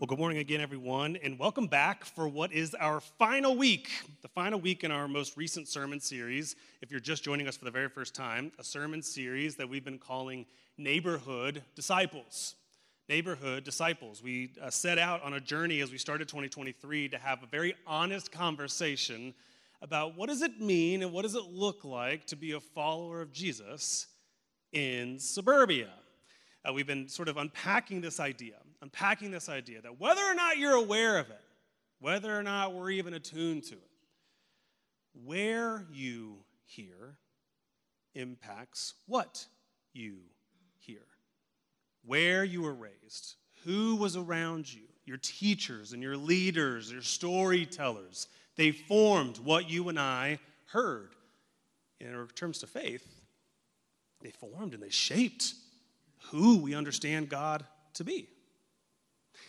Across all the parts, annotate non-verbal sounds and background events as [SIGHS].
Well, good morning again, everyone, and welcome back for what is our final week, the final week in our most recent sermon series. If you're just joining us for the very first time, a sermon series that we've been calling Neighborhood Disciples. Neighborhood Disciples. We uh, set out on a journey as we started 2023 to have a very honest conversation about what does it mean and what does it look like to be a follower of Jesus in suburbia. Uh, we've been sort of unpacking this idea unpacking this idea that whether or not you're aware of it, whether or not we're even attuned to it, where you hear impacts what you hear. Where you were raised, who was around you, your teachers and your leaders, your storytellers, they formed what you and I heard. In terms to faith, they formed and they shaped who we understand God to be.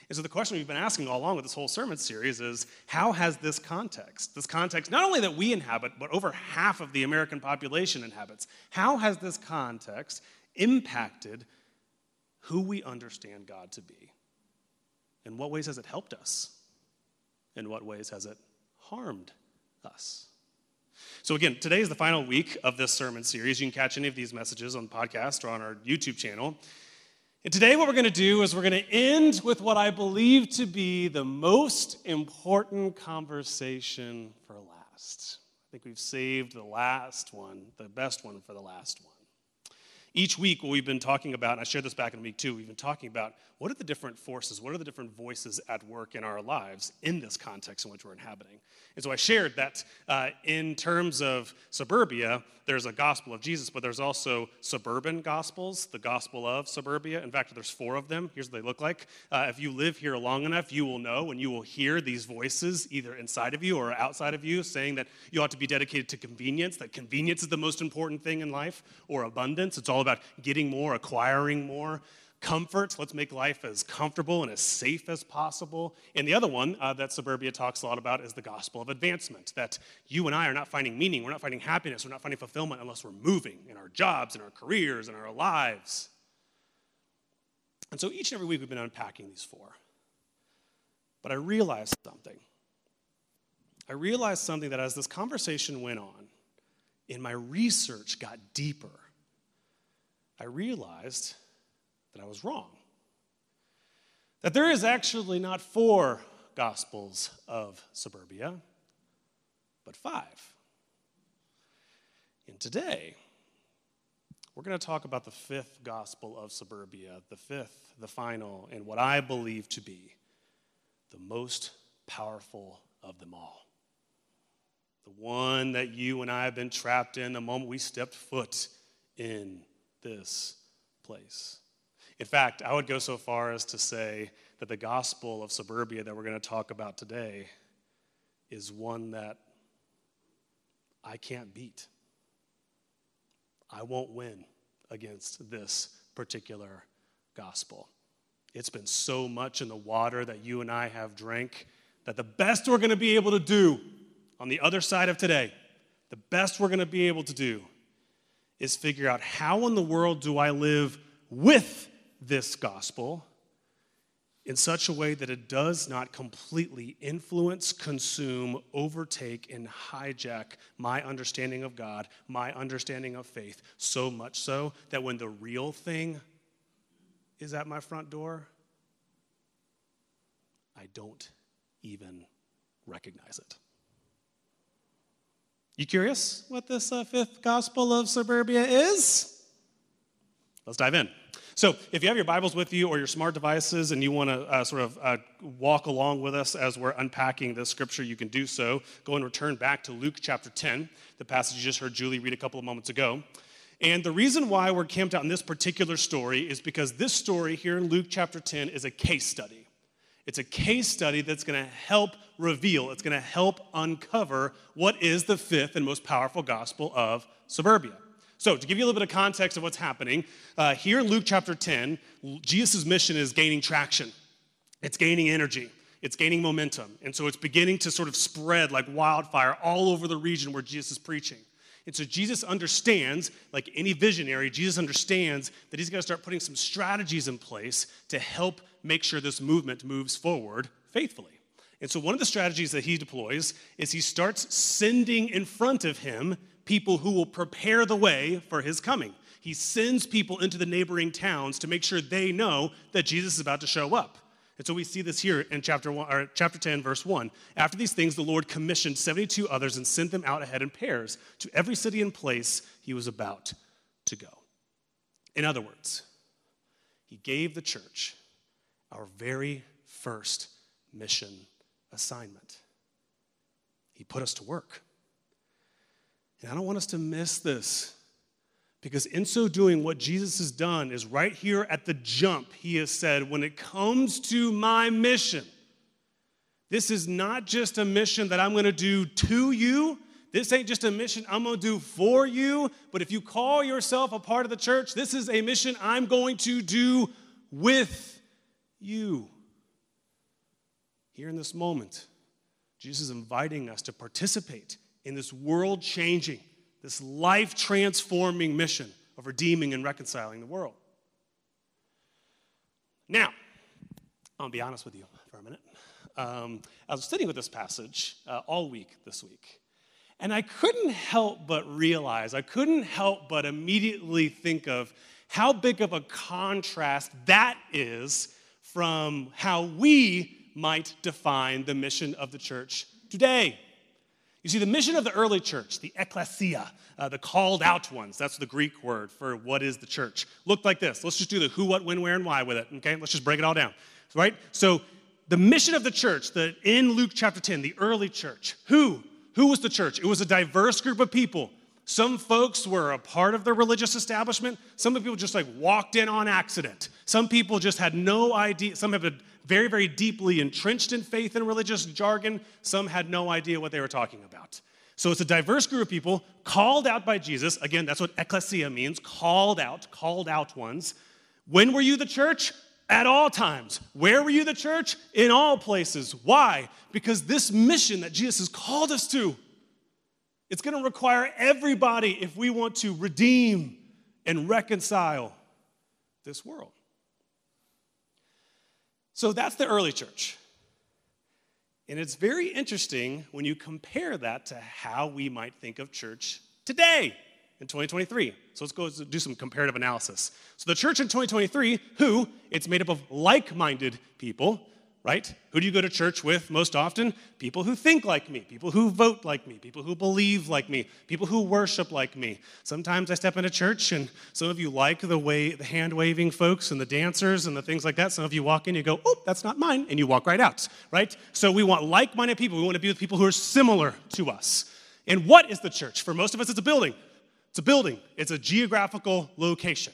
And so the question we've been asking all along with this whole sermon series is how has this context, this context not only that we inhabit, but over half of the American population inhabits, how has this context impacted who we understand God to be? In what ways has it helped us? In what ways has it harmed us? So, again, today is the final week of this sermon series. You can catch any of these messages on the podcast or on our YouTube channel. And today, what we're going to do is we're going to end with what I believe to be the most important conversation for last. I think we've saved the last one, the best one, for the last one. Each week, what we've been talking about, and I shared this back in week two, we've been talking about what are the different forces, what are the different voices at work in our lives in this context in which we're inhabiting. And so I shared that uh, in terms of suburbia, there's a gospel of Jesus, but there's also suburban gospels, the gospel of suburbia. In fact, there's four of them. Here's what they look like. Uh, if you live here long enough, you will know and you will hear these voices either inside of you or outside of you saying that you ought to be dedicated to convenience, that convenience is the most important thing in life, or abundance. It's all about getting more, acquiring more comfort. Let's make life as comfortable and as safe as possible. And the other one uh, that Suburbia talks a lot about is the gospel of advancement that you and I are not finding meaning, we're not finding happiness, we're not finding fulfillment unless we're moving in our jobs, in our careers, in our lives. And so each and every week we've been unpacking these four. But I realized something. I realized something that as this conversation went on, and my research got deeper, I realized that I was wrong. That there is actually not four gospels of suburbia, but five. And today, we're going to talk about the fifth gospel of suburbia, the fifth, the final, and what I believe to be the most powerful of them all. The one that you and I have been trapped in the moment we stepped foot in this place. In fact, I would go so far as to say that the gospel of suburbia that we're going to talk about today is one that I can't beat. I won't win against this particular gospel. It's been so much in the water that you and I have drank that the best we're going to be able to do on the other side of today, the best we're going to be able to do is figure out how in the world do I live with this gospel in such a way that it does not completely influence, consume, overtake, and hijack my understanding of God, my understanding of faith, so much so that when the real thing is at my front door, I don't even recognize it. You curious what this uh, fifth gospel of suburbia is? Let's dive in. So, if you have your Bibles with you or your smart devices and you want to uh, sort of uh, walk along with us as we're unpacking this scripture, you can do so. Go and return back to Luke chapter 10, the passage you just heard Julie read a couple of moments ago. And the reason why we're camped out in this particular story is because this story here in Luke chapter 10 is a case study. It's a case study that's going to help reveal, it's going to help uncover what is the fifth and most powerful gospel of suburbia. So, to give you a little bit of context of what's happening, uh, here in Luke chapter 10, Jesus' mission is gaining traction, it's gaining energy. It's gaining momentum. And so it's beginning to sort of spread like wildfire all over the region where Jesus is preaching. And so Jesus understands, like any visionary, Jesus understands that he's got to start putting some strategies in place to help make sure this movement moves forward faithfully. And so one of the strategies that he deploys is he starts sending in front of him people who will prepare the way for his coming. He sends people into the neighboring towns to make sure they know that Jesus is about to show up. And so we see this here in chapter, one, or chapter 10, verse 1. After these things, the Lord commissioned 72 others and sent them out ahead in pairs to every city and place he was about to go. In other words, he gave the church our very first mission assignment. He put us to work. And I don't want us to miss this because in so doing, what Jesus has done is right here at the jump, he has said, when it comes to my mission, this is not just a mission that I'm going to do to you. This ain't just a mission I'm going to do for you. But if you call yourself a part of the church, this is a mission I'm going to do with you. Here in this moment, Jesus is inviting us to participate in this world changing, this life transforming mission of redeeming and reconciling the world. Now, I'll be honest with you for a minute. Um, I was sitting with this passage uh, all week this week, and I couldn't help but realize, I couldn't help but immediately think of how big of a contrast that is from how we might define the mission of the church today. You see, the mission of the early church, the ecclesia, uh, the called out ones, that's the Greek word for what is the church, looked like this. Let's just do the who, what, when, where, and why with it, okay? Let's just break it all down, right? So, the mission of the church, the, in Luke chapter 10, the early church, who? Who was the church? It was a diverse group of people. Some folks were a part of the religious establishment. Some people just like walked in on accident. Some people just had no idea. Some have very, very deeply entrenched in faith and religious jargon. Some had no idea what they were talking about. So it's a diverse group of people called out by Jesus. Again, that's what ecclesia means called out, called out ones. When were you the church? At all times. Where were you the church? In all places. Why? Because this mission that Jesus has called us to, it's going to require everybody if we want to redeem and reconcile this world. So that's the early church. And it's very interesting when you compare that to how we might think of church today in 2023. So let's go do some comparative analysis. So the church in 2023, who it's made up of like-minded people right? Who do you go to church with most often? People who think like me, people who vote like me, people who believe like me, people who worship like me. Sometimes I step into church and some of you like the way the hand waving folks and the dancers and the things like that. Some of you walk in, you go, oh, that's not mine, and you walk right out, right? So we want like minded people. We want to be with people who are similar to us. And what is the church? For most of us, it's a building. It's a building, it's a geographical location.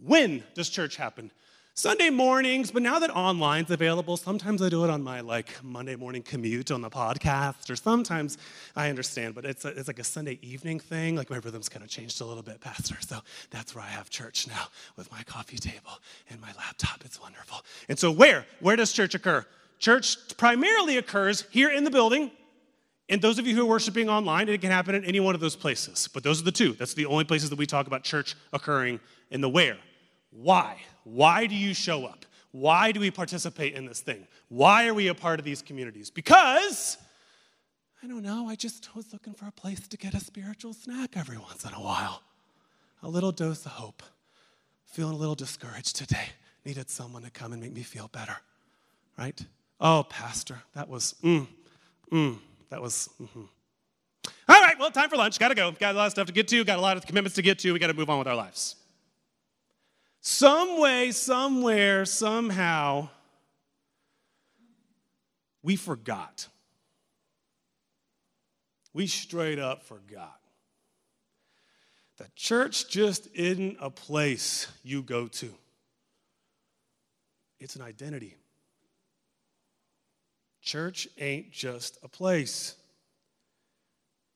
When does church happen? Sunday mornings, but now that online's available, sometimes I do it on my like Monday morning commute on the podcast, or sometimes I understand, but it's, a, it's like a Sunday evening thing. Like my rhythm's kind of changed a little bit, Pastor. So that's where I have church now with my coffee table and my laptop. It's wonderful. And so, where? Where does church occur? Church primarily occurs here in the building. And those of you who are worshiping online, it can happen in any one of those places. But those are the two. That's the only places that we talk about church occurring in the where. Why? Why do you show up? Why do we participate in this thing? Why are we a part of these communities? Because, I don't know, I just was looking for a place to get a spiritual snack every once in a while. A little dose of hope. Feeling a little discouraged today. Needed someone to come and make me feel better. Right? Oh, Pastor, that was, mm, mm, that was, mm-hmm. All right, well, time for lunch. Gotta go. Got a lot of stuff to get to, got a lot of commitments to get to. We gotta move on with our lives. Some way, somewhere, somehow, we forgot. We straight up forgot. The church just isn't a place you go to, it's an identity. Church ain't just a place,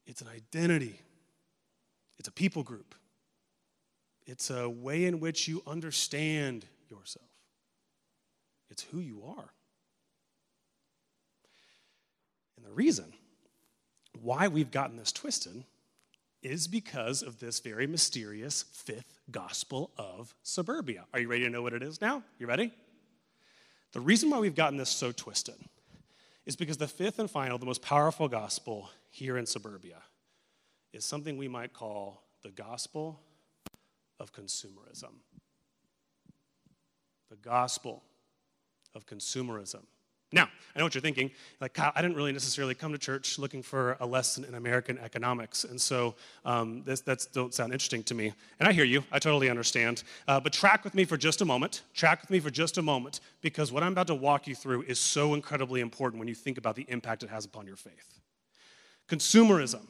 it's an identity, it's a people group, it's a way in which you understand yourself, it's who you are. And the reason why we've gotten this twisted is because of this very mysterious fifth gospel of suburbia. Are you ready to know what it is now? You ready? The reason why we've gotten this so twisted is because the fifth and final, the most powerful gospel here in suburbia, is something we might call the gospel of consumerism. The gospel of consumerism. Now, I know what you're thinking. Like, Kyle, I didn't really necessarily come to church looking for a lesson in American economics. And so um, don't sound interesting to me. And I hear you, I totally understand. Uh, but track with me for just a moment. Track with me for just a moment, because what I'm about to walk you through is so incredibly important when you think about the impact it has upon your faith. Consumerism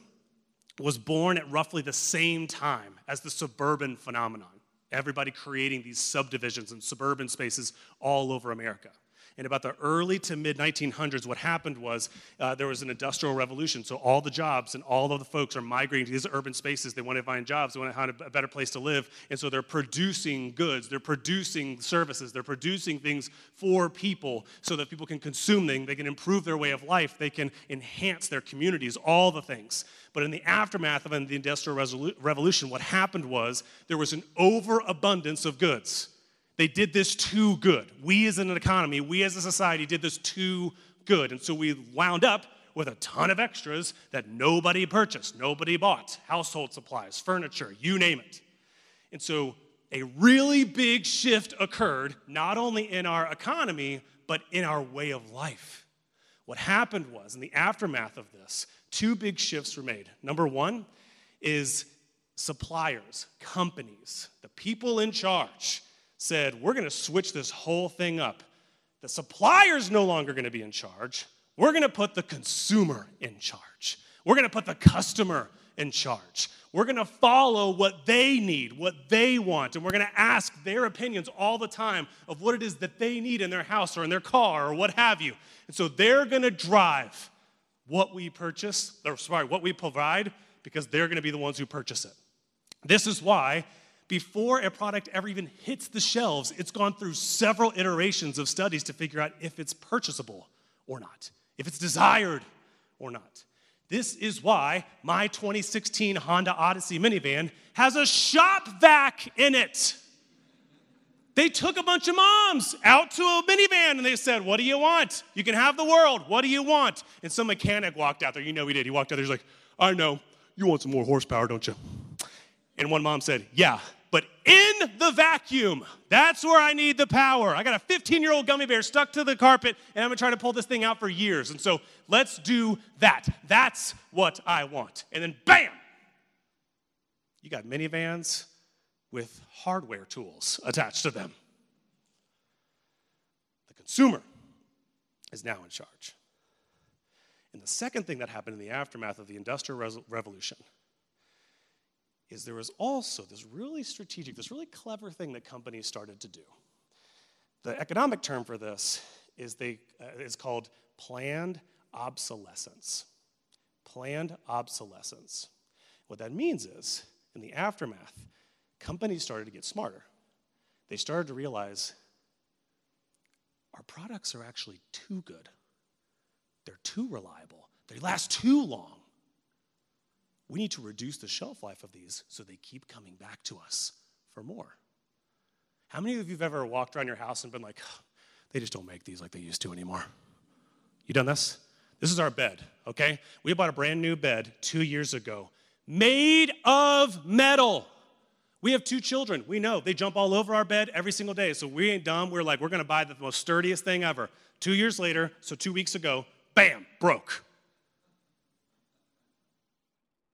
was born at roughly the same time as the suburban phenomenon. Everybody creating these subdivisions and suburban spaces all over America in about the early to mid 1900s, what happened was uh, there was an industrial revolution. So all the jobs and all of the folks are migrating to these urban spaces. They want to find jobs, they want to find a better place to live. And so they're producing goods, they're producing services, they're producing things for people so that people can consume them, they can improve their way of life, they can enhance their communities, all the things. But in the aftermath of the Industrial Revolution, what happened was there was an overabundance of goods. They did this too good. We as an economy, we as a society did this too good. And so we wound up with a ton of extras that nobody purchased, nobody bought household supplies, furniture, you name it. And so a really big shift occurred, not only in our economy, but in our way of life. What happened was, in the aftermath of this, two big shifts were made. Number one is suppliers, companies, the people in charge said, We're going to switch this whole thing up. The supplier's no longer going to be in charge. We're going to put the consumer in charge. We're going to put the customer in charge. We're going to follow what they need, what they want, and we're going to ask their opinions all the time of what it is that they need in their house or in their car or what have you. And so they're going to drive what we purchase, or sorry, what we provide, because they're going to be the ones who purchase it. This is why before a product ever even hits the shelves, it's gone through several iterations of studies to figure out if it's purchasable or not, if it's desired or not. This is why my 2016 Honda Odyssey minivan has a shop vac in it. They took a bunch of moms out to a minivan and they said, What do you want? You can have the world. What do you want? And some mechanic walked out there. You know he did. He walked out there. He's like, I know. You want some more horsepower, don't you? And one mom said, Yeah, but in the vacuum, that's where I need the power. I got a 15 year old gummy bear stuck to the carpet, and I'm gonna try to pull this thing out for years. And so let's do that. That's what I want. And then, bam! You got minivans with hardware tools attached to them. The consumer is now in charge. And the second thing that happened in the aftermath of the Industrial Revolution is there was also this really strategic, this really clever thing that companies started to do. The economic term for this is, they, uh, is called planned obsolescence. Planned obsolescence. What that means is, in the aftermath, companies started to get smarter. They started to realize our products are actually too good, they're too reliable, they last too long we need to reduce the shelf life of these so they keep coming back to us for more. How many of you have ever walked around your house and been like, [SIGHS] they just don't make these like they used to anymore? You done this? This is our bed, okay? We bought a brand new bed two years ago, made of metal. We have two children. We know they jump all over our bed every single day. So we ain't dumb. We're like, we're gonna buy the most sturdiest thing ever. Two years later, so two weeks ago, bam, broke.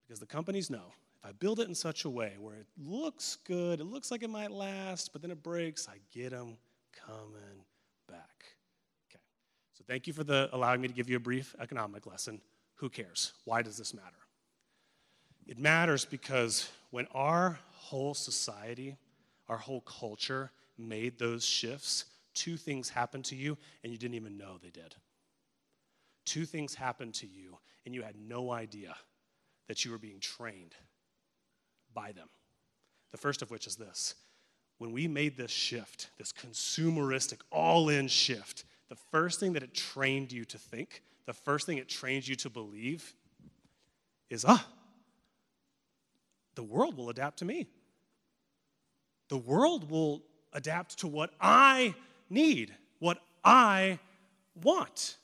Because the companies know if I build it in such a way where it looks good, it looks like it might last, but then it breaks, I get them coming back. Okay. So thank you for the allowing me to give you a brief economic lesson. Who cares? Why does this matter? It matters because when our whole society, our whole culture made those shifts, two things happened to you and you didn't even know they did. two things happened to you and you had no idea that you were being trained by them. The first of which is this when we made this shift, this consumeristic, all in shift, the first thing that it trained you to think, the first thing it trained you to believe is ah, the world will adapt to me. The world will adapt to what I need, what I want.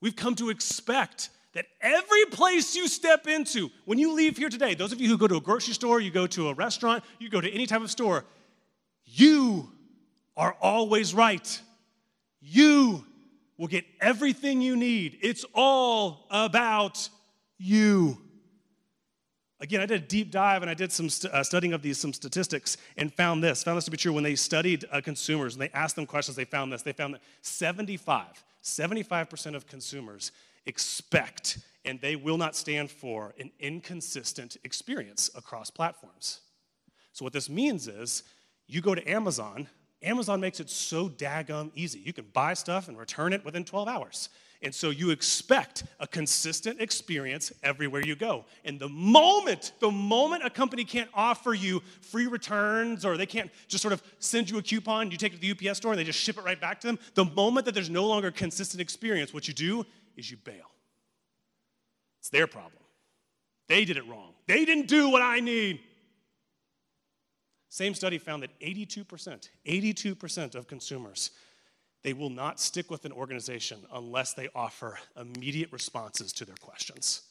We've come to expect that every place you step into, when you leave here today, those of you who go to a grocery store, you go to a restaurant, you go to any type of store, you are always right. You will get everything you need. It's all about you. Again, I did a deep dive and I did some st- uh, studying of these, some statistics, and found this. Found this to be true when they studied uh, consumers and they asked them questions. They found this. They found that 75, 75% of consumers expect and they will not stand for an inconsistent experience across platforms. So, what this means is you go to Amazon, Amazon makes it so daggum easy. You can buy stuff and return it within 12 hours. And so you expect a consistent experience everywhere you go. And the moment, the moment a company can't offer you free returns or they can't just sort of send you a coupon, you take it to the UPS store and they just ship it right back to them, the moment that there's no longer consistent experience, what you do is you bail. It's their problem. They did it wrong. They didn't do what I need. Same study found that 82%, 82% of consumers, they will not stick with an organization unless they offer immediate responses to their questions.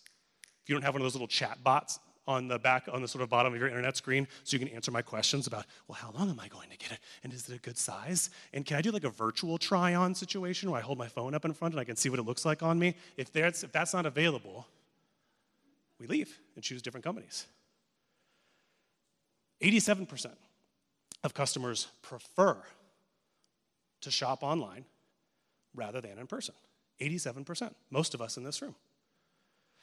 If you don't have one of those little chat bots on the back, on the sort of bottom of your internet screen, so you can answer my questions about, well, how long am I going to get it? And is it a good size? And can I do like a virtual try on situation where I hold my phone up in front and I can see what it looks like on me? If that's, if that's not available, we leave and choose different companies. 87% of customers prefer to shop online rather than in person. 87%. Most of us in this room.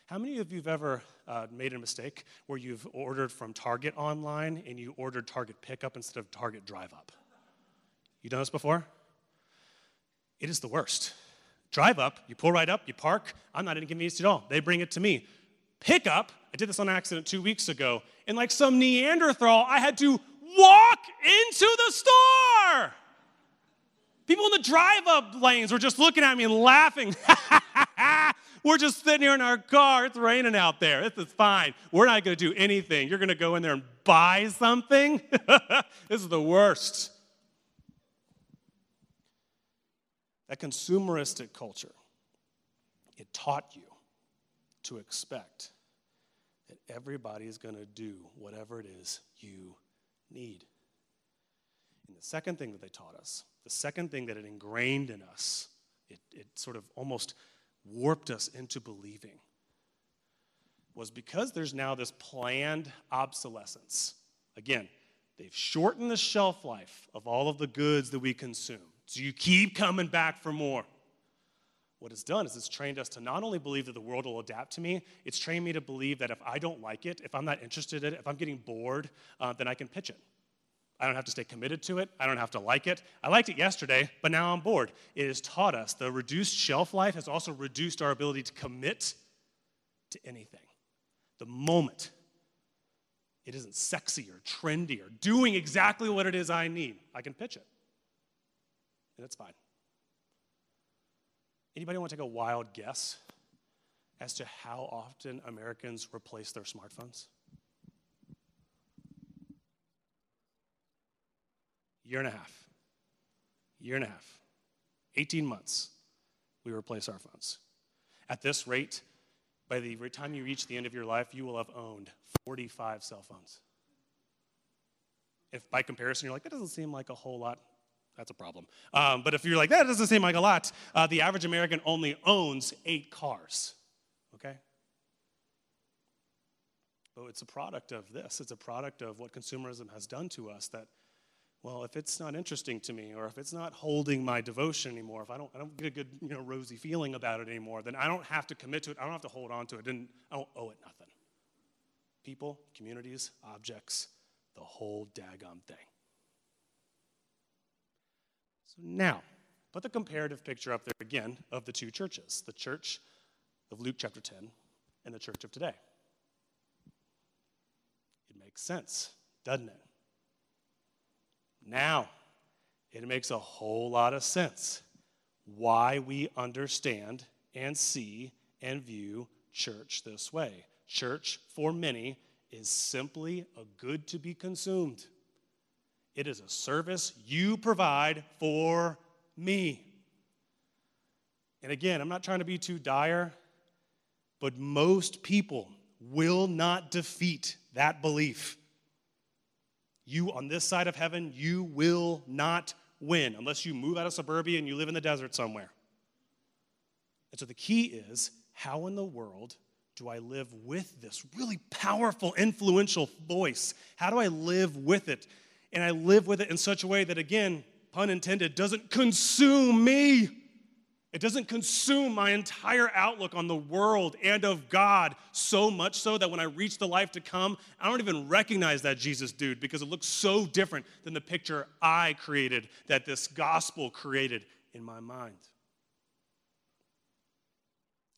How many of you have ever uh, made a mistake where you've ordered from Target online and you ordered Target pickup instead of Target drive up? You done this before? It is the worst. Drive up, you pull right up, you park. I'm not inconvenienced at all. They bring it to me. Pickup, I did this on accident two weeks ago, and like some Neanderthal, I had to walk into the store. People in the drive up lanes were just looking at me and laughing. [LAUGHS] We're just sitting here in our car. It's raining out there. This is fine. We're not going to do anything. You're going to go in there and buy something? [LAUGHS] this is the worst. That consumeristic culture, it taught you to expect that everybody is going to do whatever it is you need. And the second thing that they taught us, the second thing that it ingrained in us, it, it sort of almost warped us into believing, was because there's now this planned obsolescence. Again, they've shortened the shelf life of all of the goods that we consume. So you keep coming back for more. What it's done is it's trained us to not only believe that the world will adapt to me, it's trained me to believe that if I don't like it, if I'm not interested in it, if I'm getting bored, uh, then I can pitch it. I don't have to stay committed to it. I don't have to like it. I liked it yesterday, but now I'm bored. It has taught us the reduced shelf life has also reduced our ability to commit to anything. The moment it isn't sexy or trendy or doing exactly what it is I need, I can pitch it. And it's fine. Anybody want to take a wild guess as to how often Americans replace their smartphones? Year and a half. Year and a half. 18 months, we replace our phones. At this rate, by the time you reach the end of your life, you will have owned 45 cell phones. If by comparison you're like, that doesn't seem like a whole lot, that's a problem. Um, but if you're like, that doesn't seem like a lot, uh, the average American only owns eight cars, okay? But it's a product of this. It's a product of what consumerism has done to us that, well, if it's not interesting to me or if it's not holding my devotion anymore, if I don't, I don't get a good, you know, rosy feeling about it anymore, then I don't have to commit to it. I don't have to hold on to it. And I don't owe it nothing. People, communities, objects, the whole daggum thing. So now, put the comparative picture up there again of the two churches the church of Luke chapter 10 and the church of today? It makes sense, doesn't it? Now, it makes a whole lot of sense why we understand and see and view church this way. Church, for many, is simply a good to be consumed. It is a service you provide for me. And again, I'm not trying to be too dire, but most people will not defeat that belief. You on this side of heaven, you will not win unless you move out of suburbia and you live in the desert somewhere. And so the key is how in the world do I live with this really powerful, influential voice? How do I live with it? And I live with it in such a way that, again, pun intended, doesn't consume me. It doesn't consume my entire outlook on the world and of God so much so that when I reach the life to come, I don't even recognize that Jesus dude because it looks so different than the picture I created, that this gospel created in my mind.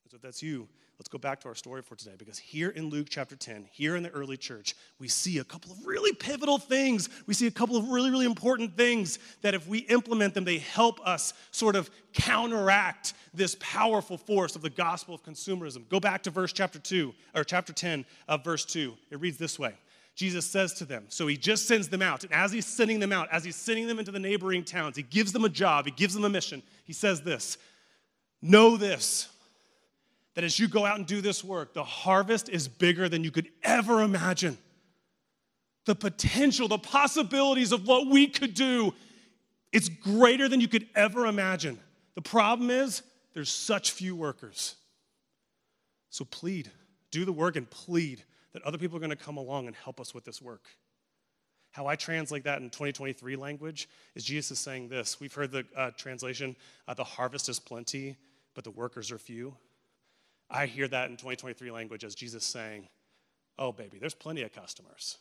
So if that's you, let's go back to our story for today because here in Luke chapter 10, here in the early church, we see a couple of really pivotal things. We see a couple of really, really important things that if we implement them, they help us sort of counteract this powerful force of the gospel of consumerism. Go back to verse chapter 2, or chapter 10 of verse 2. It reads this way. Jesus says to them, so he just sends them out. And as he's sending them out, as he's sending them into the neighboring towns, he gives them a job, he gives them a mission. He says this Know this that as you go out and do this work, the harvest is bigger than you could ever imagine. The potential, the possibilities of what we could do, it's greater than you could ever imagine. The problem is, there's such few workers. So plead, do the work and plead that other people are going to come along and help us with this work. How I translate that in 2023 language is Jesus is saying this. We've heard the uh, translation, uh, the harvest is plenty, but the workers are few. I hear that in 2023 language as Jesus saying, Oh, baby, there's plenty of customers,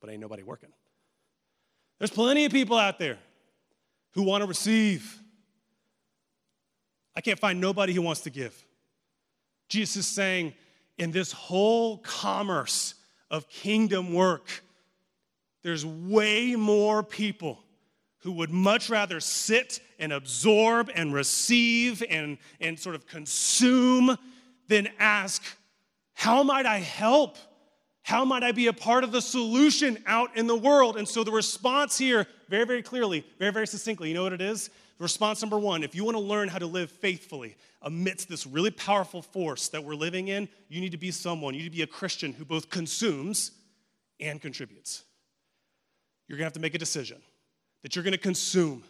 but ain't nobody working. There's plenty of people out there who want to receive. I can't find nobody who wants to give. Jesus is saying, in this whole commerce of kingdom work, there's way more people who would much rather sit and absorb and receive and, and sort of consume than ask, How might I help? How might I be a part of the solution out in the world? And so the response here, very, very clearly, very, very succinctly, you know what it is? Response number one if you want to learn how to live faithfully amidst this really powerful force that we're living in, you need to be someone, you need to be a Christian who both consumes and contributes. You're going to have to make a decision that you're going to consume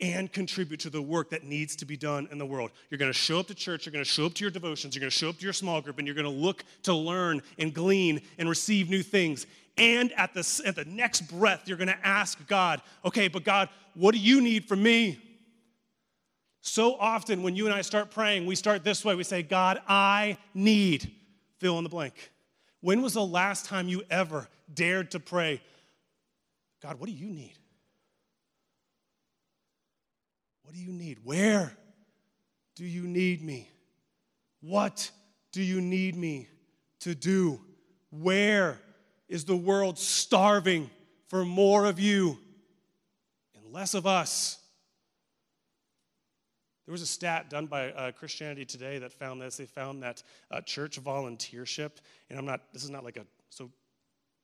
and contribute to the work that needs to be done in the world. You're going to show up to church, you're going to show up to your devotions, you're going to show up to your small group, and you're going to look to learn and glean and receive new things. And at the, at the next breath, you're going to ask God, okay, but God, what do you need from me? So often, when you and I start praying, we start this way we say, God, I need fill in the blank. When was the last time you ever dared to pray, God, what do you need? What do you need? Where do you need me? What do you need me to do? Where is the world starving for more of you and less of us? There was a stat done by uh, Christianity Today that found this. They found that uh, church volunteership, and I'm not, this is not like a, so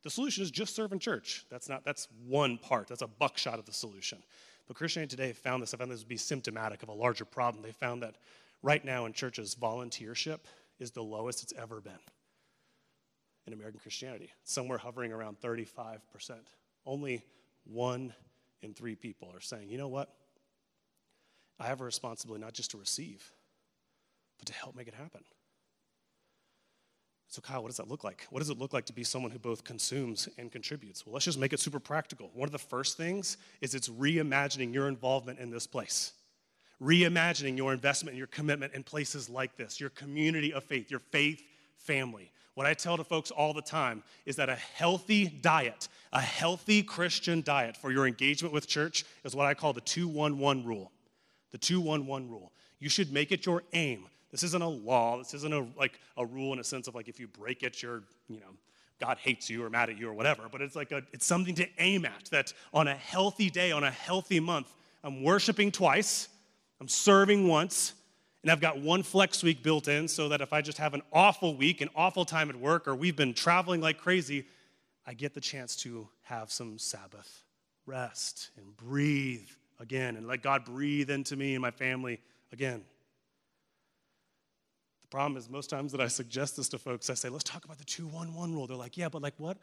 the solution is just serve in church. That's not, that's one part. That's a buckshot of the solution. But Christianity Today found this. I found this to be symptomatic of a larger problem. They found that right now in churches, volunteership is the lowest it's ever been in American Christianity, somewhere hovering around 35%. Only one in three people are saying, you know what? I have a responsibility not just to receive, but to help make it happen. So, Kyle, what does that look like? What does it look like to be someone who both consumes and contributes? Well, let's just make it super practical. One of the first things is it's reimagining your involvement in this place, reimagining your investment and your commitment in places like this, your community of faith, your faith family. What I tell to folks all the time is that a healthy diet, a healthy Christian diet for your engagement with church is what I call the 211 rule. The 211 rule. You should make it your aim. This isn't a law. This isn't a, like a rule in a sense of like if you break it, you're, you know, God hates you or mad at you or whatever. But it's like a, it's something to aim at that on a healthy day, on a healthy month, I'm worshiping twice, I'm serving once, and I've got one flex week built in so that if I just have an awful week, an awful time at work, or we've been traveling like crazy, I get the chance to have some Sabbath rest and breathe again and let God breathe into me and my family again. The problem is, most times that I suggest this to folks, I say, let's talk about the 211 rule. They're like, yeah, but like what?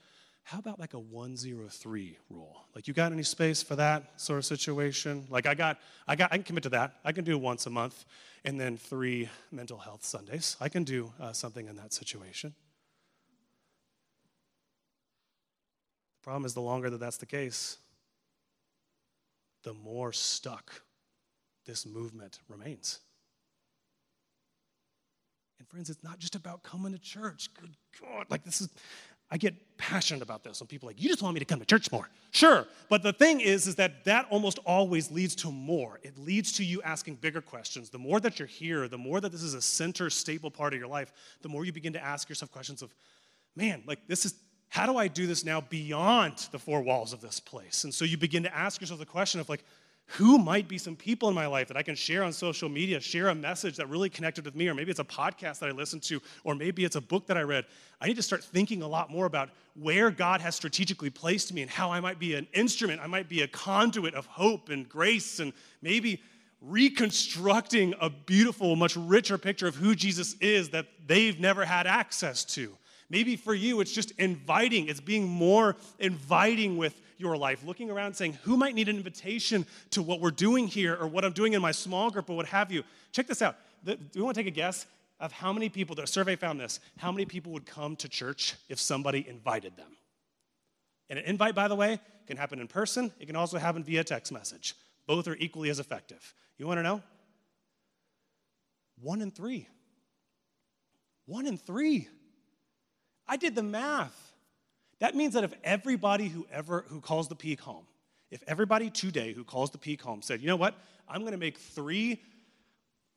How about like a 103 rule? Like, you got any space for that sort of situation? Like, I got, I got, I can commit to that. I can do once a month and then three mental health Sundays. I can do uh, something in that situation. The problem is, the longer that that's the case, the more stuck this movement remains. And friends, it's not just about coming to church. Good God. Like, this is, I get passionate about this when people like, you just want me to come to church more. Sure. But the thing is, is that that almost always leads to more. It leads to you asking bigger questions. The more that you're here, the more that this is a center, staple part of your life, the more you begin to ask yourself questions of, man, like, this is, how do I do this now beyond the four walls of this place? And so you begin to ask yourself the question of, like, who might be some people in my life that I can share on social media, share a message that really connected with me, or maybe it's a podcast that I listened to, or maybe it's a book that I read. I need to start thinking a lot more about where God has strategically placed me and how I might be an instrument, I might be a conduit of hope and grace, and maybe reconstructing a beautiful, much richer picture of who Jesus is that they've never had access to. Maybe for you, it's just inviting, it's being more inviting with your life, looking around saying, who might need an invitation to what we're doing here or what I'm doing in my small group or what have you. Check this out. Do you want to take a guess of how many people, the survey found this, how many people would come to church if somebody invited them? And an invite, by the way, can happen in person, it can also happen via text message. Both are equally as effective. You want to know? One in three. One in three. I did the math. That means that if everybody who ever who calls the peak home, if everybody today who calls the peak home said, you know what, I'm going to make three.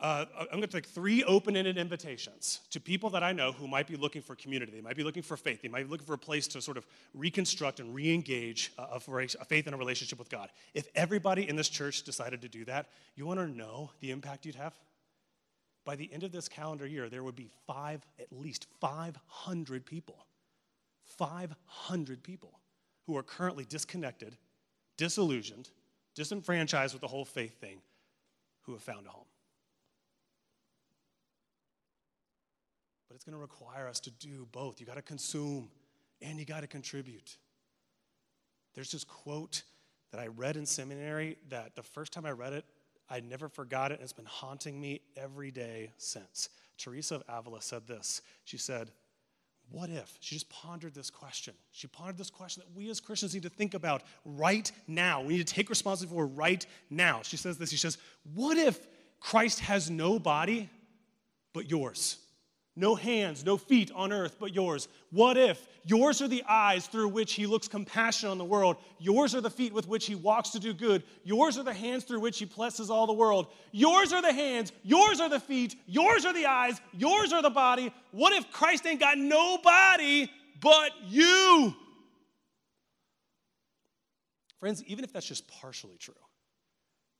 Uh, I'm going to take three open-ended invitations to people that I know who might be looking for community. They might be looking for faith. They might be looking for a place to sort of reconstruct and re-engage a, a faith and a relationship with God. If everybody in this church decided to do that, you want to know the impact you'd have? By the end of this calendar year, there would be five, at least 500 people 500 people who are currently disconnected, disillusioned, disenfranchised with the whole faith thing, who have found a home. But it's going to require us to do both. You got to consume and you got to contribute. There's this quote that I read in seminary that the first time I read it, I never forgot it, and it's been haunting me every day since. Teresa of Avila said this. She said, what if? She just pondered this question. She pondered this question that we as Christians need to think about right now. We need to take responsibility for right now. She says this She says, What if Christ has no body but yours? No hands, no feet on earth but yours? What if yours are the eyes through which he looks compassion on the world? Yours are the feet with which he walks to do good. Yours are the hands through which he blesses all the world. Yours are the hands, yours are the feet, yours are the eyes, yours are the body. What if Christ ain't got nobody but you? Friends, even if that's just partially true,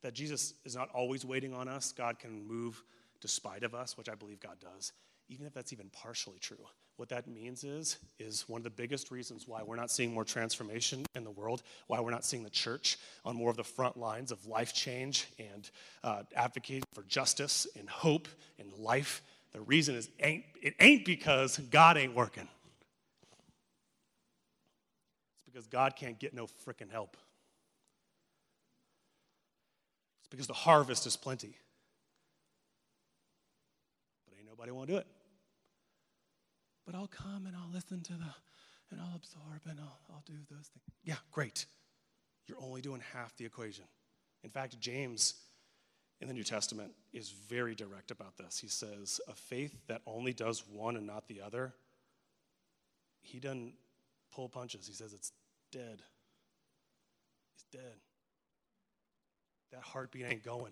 that Jesus is not always waiting on us, God can move despite of us, which I believe God does even if that's even partially true, what that means is, is one of the biggest reasons why we're not seeing more transformation in the world, why we're not seeing the church on more of the front lines of life change and uh, advocating for justice and hope and life. The reason is ain't, it ain't because God ain't working. It's because God can't get no frickin' help. It's because the harvest is plenty. But ain't nobody want to do it but I'll come and I'll listen to the, and I'll absorb and I'll, I'll do those things. Yeah, great. You're only doing half the equation. In fact, James in the New Testament is very direct about this. He says, a faith that only does one and not the other, he doesn't pull punches. He says it's dead. He's dead. That heartbeat ain't going.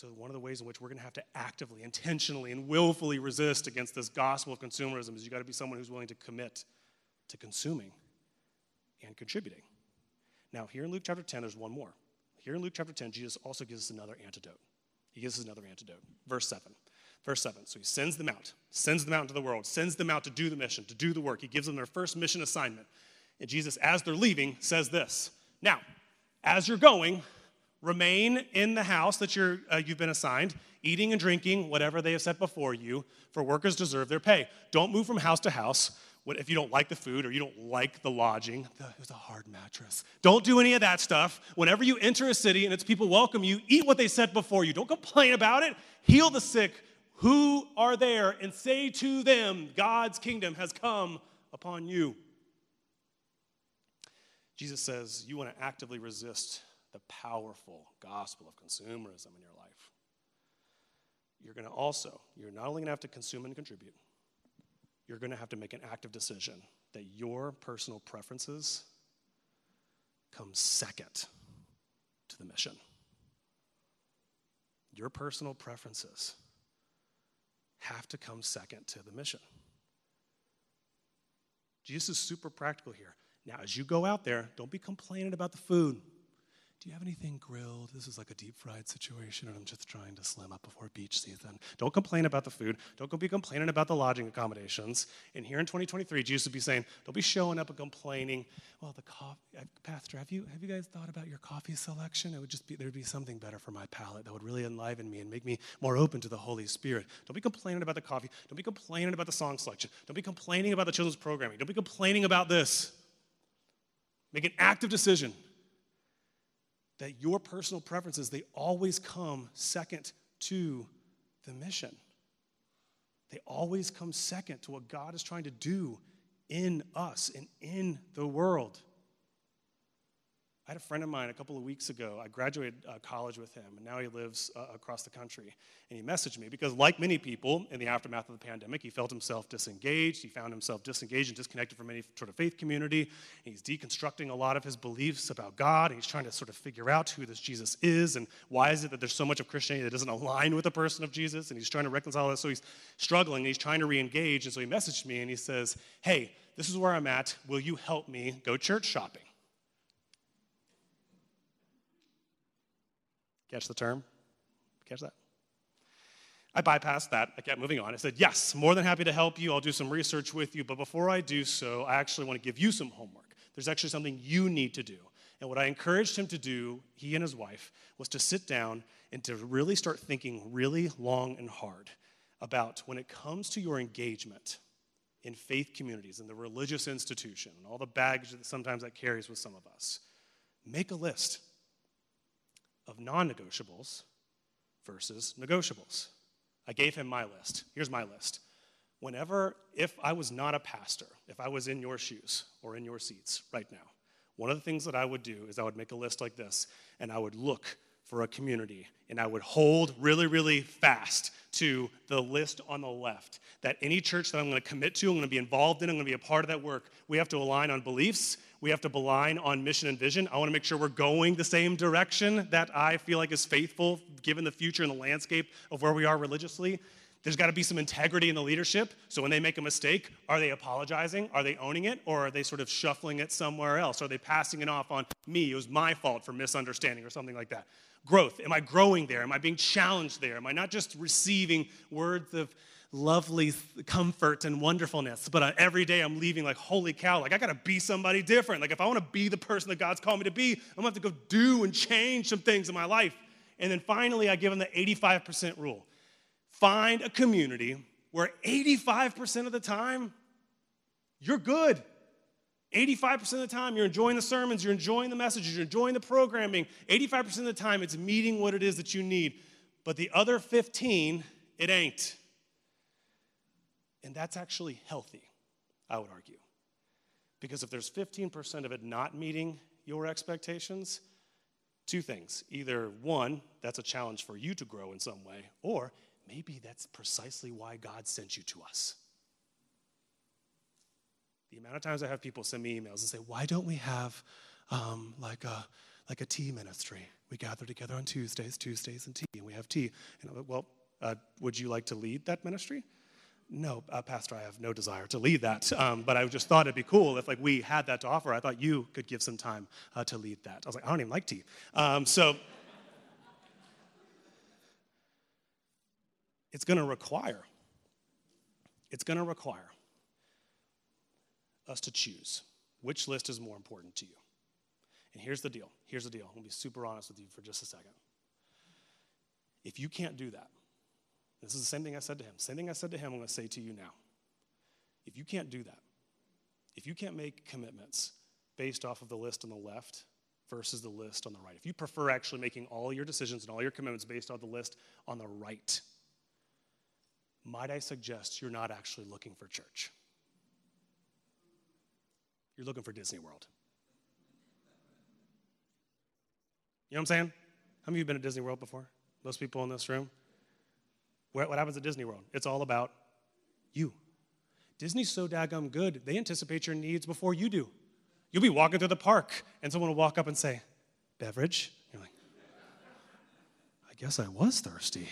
So, one of the ways in which we're going to have to actively, intentionally, and willfully resist against this gospel of consumerism is you've got to be someone who's willing to commit to consuming and contributing. Now, here in Luke chapter 10, there's one more. Here in Luke chapter 10, Jesus also gives us another antidote. He gives us another antidote. Verse 7. Verse 7. So he sends them out, sends them out into the world, sends them out to do the mission, to do the work. He gives them their first mission assignment. And Jesus, as they're leaving, says this Now, as you're going, remain in the house that you're, uh, you've been assigned, eating and drinking whatever they have set before you, for workers deserve their pay. Don't move from house to house if you don't like the food or you don't like the lodging, it was a hard mattress. Don't do any of that stuff. Whenever you enter a city and its people welcome you, eat what they set before you. Don't complain about it. Heal the sick who are there and say to them, God's kingdom has come upon you. Jesus says you want to actively resist the powerful gospel of consumerism in your life. You're going to also, you're not only going to have to consume and contribute, you're going to have to make an active decision that your personal preferences come second to the mission. Your personal preferences have to come second to the mission. Jesus is super practical here. Now, as you go out there, don't be complaining about the food do you have anything grilled? This is like a deep fried situation, and I'm just trying to slim up before beach season. Don't complain about the food. Don't go be complaining about the lodging accommodations. And here in 2023, Jesus would be saying, don't be showing up and complaining. Well, the coffee, uh, Pastor, have you have you guys thought about your coffee selection? It would just be there'd be something better for my palate that would really enliven me and make me more open to the Holy Spirit. Don't be complaining about the coffee. Don't be complaining about the song selection. Don't be complaining about the children's programming. Don't be complaining about this. Make an active decision that your personal preferences, they always come second to the mission. They always come second to what God is trying to do in us and in the world. I had a friend of mine a couple of weeks ago. I graduated uh, college with him, and now he lives uh, across the country. And he messaged me because, like many people in the aftermath of the pandemic, he felt himself disengaged. He found himself disengaged and disconnected from any sort of faith community. And he's deconstructing a lot of his beliefs about God. And he's trying to sort of figure out who this Jesus is and why is it that there's so much of Christianity that doesn't align with the person of Jesus. And he's trying to reconcile that. So he's struggling and he's trying to re engage. And so he messaged me and he says, Hey, this is where I'm at. Will you help me go church shopping? Catch the term? Catch that? I bypassed that. I kept moving on. I said, Yes, more than happy to help you. I'll do some research with you. But before I do so, I actually want to give you some homework. There's actually something you need to do. And what I encouraged him to do, he and his wife, was to sit down and to really start thinking really long and hard about when it comes to your engagement in faith communities and the religious institution and all the baggage that sometimes that carries with some of us. Make a list of non negotiables versus negotiables. I gave him my list. Here's my list. Whenever, if I was not a pastor, if I was in your shoes or in your seats right now, one of the things that I would do is I would make a list like this and I would look for a community and I would hold really, really fast to the list on the left that any church that I'm going to commit to, I'm going to be involved in, I'm going to be a part of that work, we have to align on beliefs, we have to align on mission and vision. I want to make sure we're going the same direction that I feel like is faithful given the future and the landscape of where we are religiously. There's got to be some integrity in the leadership. So when they make a mistake, are they apologizing? Are they owning it? Or are they sort of shuffling it somewhere else? Are they passing it off on me? It was my fault for misunderstanding or something like that. Growth. Am I growing there? Am I being challenged there? Am I not just receiving words of lovely comfort and wonderfulness. But uh, every day I'm leaving like, holy cow, like I gotta be somebody different. Like if I wanna be the person that God's called me to be, I'm gonna have to go do and change some things in my life. And then finally, I give them the 85% rule find a community where 85% of the time you're good. 85% of the time, you're enjoying the sermons, you're enjoying the messages, you're enjoying the programming. 85% of the time, it's meeting what it is that you need. But the other 15, it ain't. And that's actually healthy, I would argue. Because if there's 15% of it not meeting your expectations, two things. Either one, that's a challenge for you to grow in some way, or maybe that's precisely why God sent you to us. The amount of times I have people send me emails and say, Why don't we have um, like a like a tea ministry. We gather together on Tuesdays, Tuesdays and tea, and we have tea. And I'm like, well, uh, would you like to lead that ministry? No, uh, Pastor, I have no desire to lead that. Um, but I just thought it'd be cool if like we had that to offer. I thought you could give some time uh, to lead that. I was like, I don't even like tea. Um, so it's going to require, it's going to require us to choose which list is more important to you. And here's the deal. Here's the deal. I'm going to be super honest with you for just a second. If you can't do that, this is the same thing I said to him. Same thing I said to him, I'm going to say to you now. If you can't do that, if you can't make commitments based off of the list on the left versus the list on the right, if you prefer actually making all your decisions and all your commitments based off the list on the right, might I suggest you're not actually looking for church? You're looking for Disney World. You know what I'm saying? How many of you been at Disney World before? Most people in this room? What happens at Disney World? It's all about you. Disney's so daggum good, they anticipate your needs before you do. You'll be walking through the park, and someone will walk up and say, Beverage? You're like, I guess I was thirsty.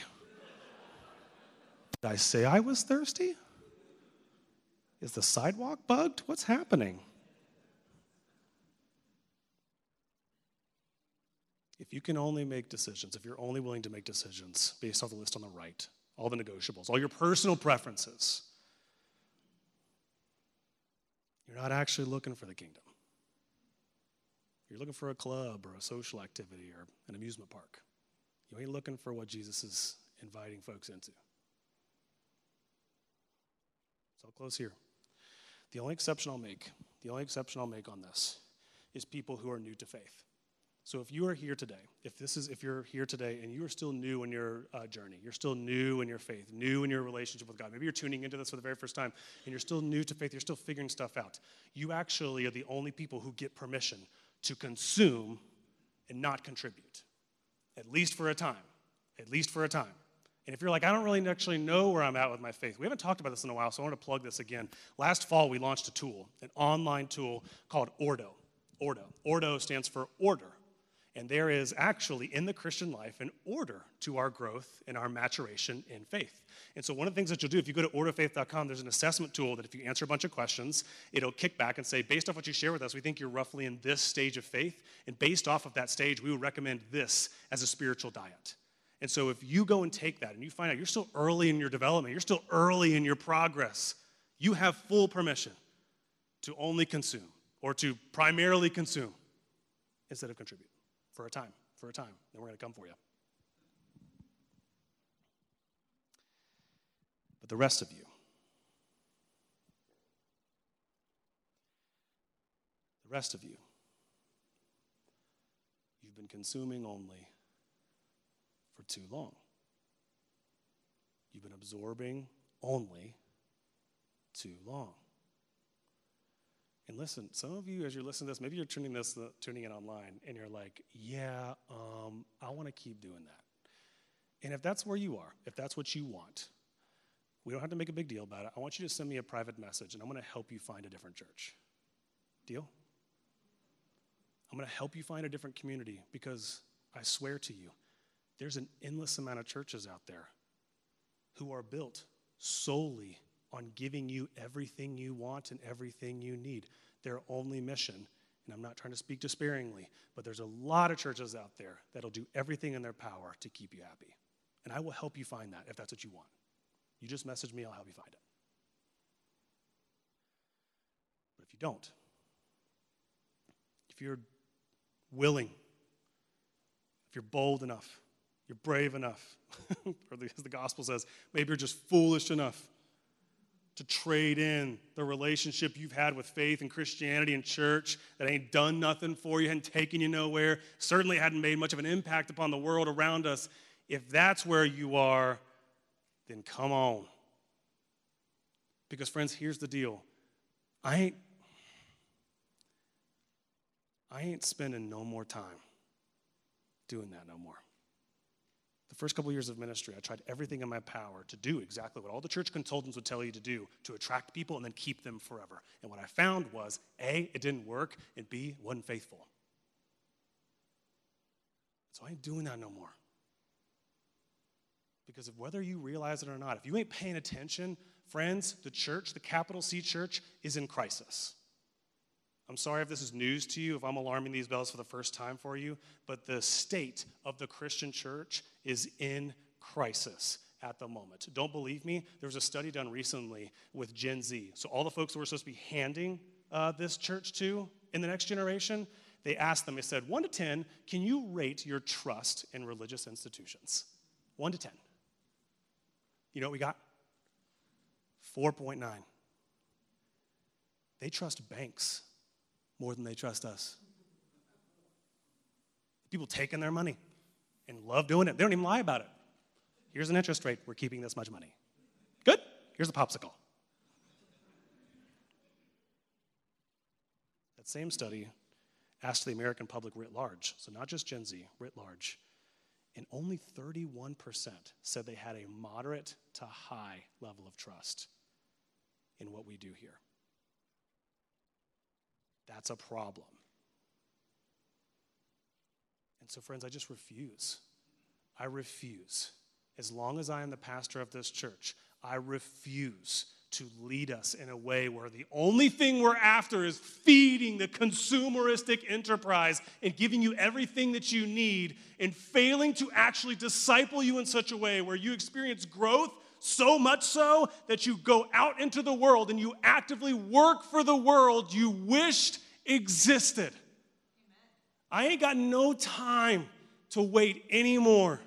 Did I say I was thirsty? Is the sidewalk bugged? What's happening? If you can only make decisions, if you're only willing to make decisions based off the list on the right, all the negotiables, all your personal preferences, you're not actually looking for the kingdom. You're looking for a club or a social activity or an amusement park. You ain't looking for what Jesus is inviting folks into. So I'll close here. The only exception I'll make, the only exception I'll make on this is people who are new to faith. So if you are here today, if this is if you're here today and you are still new in your uh, journey, you're still new in your faith, new in your relationship with God. Maybe you're tuning into this for the very first time and you're still new to faith, you're still figuring stuff out. You actually are the only people who get permission to consume and not contribute. At least for a time. At least for a time. And if you're like, I don't really actually know where I'm at with my faith, we haven't talked about this in a while, so I want to plug this again. Last fall, we launched a tool, an online tool called Ordo. Ordo. Ordo stands for order. And there is actually in the Christian life an order to our growth and our maturation in faith. And so, one of the things that you'll do if you go to orderfaith.com, there's an assessment tool that if you answer a bunch of questions, it'll kick back and say, based off what you share with us, we think you're roughly in this stage of faith. And based off of that stage, we would recommend this as a spiritual diet. And so, if you go and take that and you find out you're still early in your development, you're still early in your progress, you have full permission to only consume or to primarily consume instead of contribute for a time, for a time. Then we're going to come for you. But the rest of you, the rest of you, you've been consuming only for too long. You've been absorbing only too long. And listen, some of you, as you're listening to this, maybe you're tuning this, uh, tuning in online, and you're like, "Yeah, um, I want to keep doing that." And if that's where you are, if that's what you want, we don't have to make a big deal about it. I want you to send me a private message, and I'm going to help you find a different church. Deal? I'm going to help you find a different community because I swear to you, there's an endless amount of churches out there who are built solely on giving you everything you want and everything you need. Their only mission, and I'm not trying to speak despairingly, but there's a lot of churches out there that'll do everything in their power to keep you happy. And I will help you find that if that's what you want. You just message me, I'll help you find it. But if you don't, if you're willing, if you're bold enough, you're brave enough, [LAUGHS] or as the gospel says, maybe you're just foolish enough to trade in the relationship you've had with faith and Christianity and church that ain't done nothing for you, hadn't taken you nowhere, certainly hadn't made much of an impact upon the world around us. If that's where you are, then come on. Because, friends, here's the deal I ain't. I ain't spending no more time doing that no more first couple of years of ministry, I tried everything in my power to do exactly what all the church consultants would tell you to do to attract people and then keep them forever. And what I found was A, it didn't work, and B, wasn't faithful. So I ain't doing that no more. Because of whether you realize it or not, if you ain't paying attention, friends, the church, the capital C church, is in crisis. I'm sorry if this is news to you, if I'm alarming these bells for the first time for you, but the state of the Christian church is in crisis at the moment. Don't believe me? There was a study done recently with Gen Z. So, all the folks that we're supposed to be handing uh, this church to in the next generation, they asked them, they said, 1 to 10, can you rate your trust in religious institutions? 1 to 10. You know what we got? 4.9. They trust banks more than they trust us. People taking their money and love doing it. They don't even lie about it. Here's an interest rate. We're keeping this much money. Good. Here's a popsicle. That same study asked the American public writ large, so not just Gen Z, writ large, and only 31% said they had a moderate to high level of trust in what we do here. That's a problem. And so, friends, I just refuse. I refuse. As long as I am the pastor of this church, I refuse to lead us in a way where the only thing we're after is feeding the consumeristic enterprise and giving you everything that you need and failing to actually disciple you in such a way where you experience growth so much so that you go out into the world and you actively work for the world you wished existed. I ain't got no time to wait anymore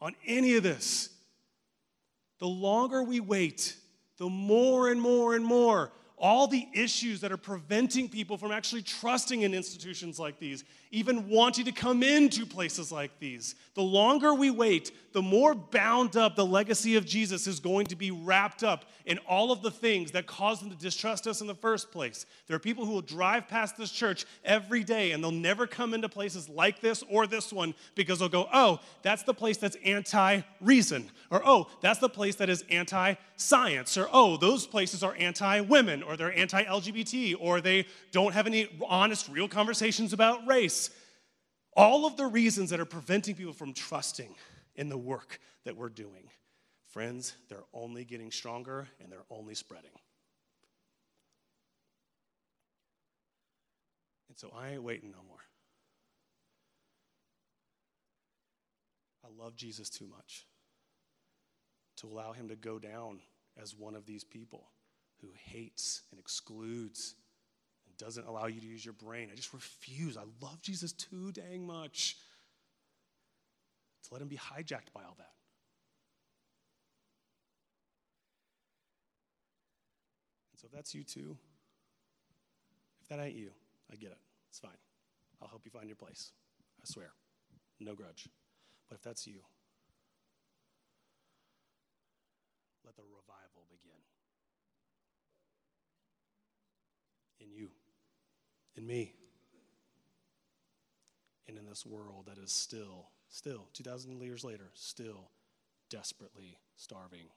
on any of this. The longer we wait, the more and more and more all the issues that are preventing people from actually trusting in institutions like these, even wanting to come into places like these. The longer we wait, the more bound up the legacy of Jesus is going to be wrapped up in all of the things that caused them to distrust us in the first place. There are people who will drive past this church every day and they'll never come into places like this or this one because they'll go, oh, that's the place that's anti reason, or oh, that's the place that is anti science, or oh, those places are anti women, or they're anti LGBT, or they don't have any honest, real conversations about race. All of the reasons that are preventing people from trusting in the work that we're doing. Friends, they're only getting stronger and they're only spreading. And so I ain't waiting no more. I love Jesus too much to allow him to go down as one of these people who hates and excludes doesn't allow you to use your brain. I just refuse. I love Jesus too dang much to let him be hijacked by all that. And so if that's you too, if that ain't you, I get it. It's fine. I'll help you find your place. I swear. No grudge. But if that's you, let the revival begin. In you, in me, and in this world that is still, still, 2,000 years later, still desperately starving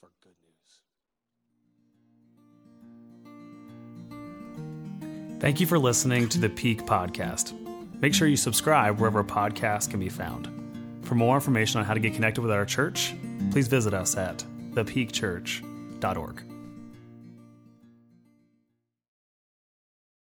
for good news. Thank you for listening to the Peak Podcast. Make sure you subscribe wherever podcasts can be found. For more information on how to get connected with our church, please visit us at thepeakchurch.org.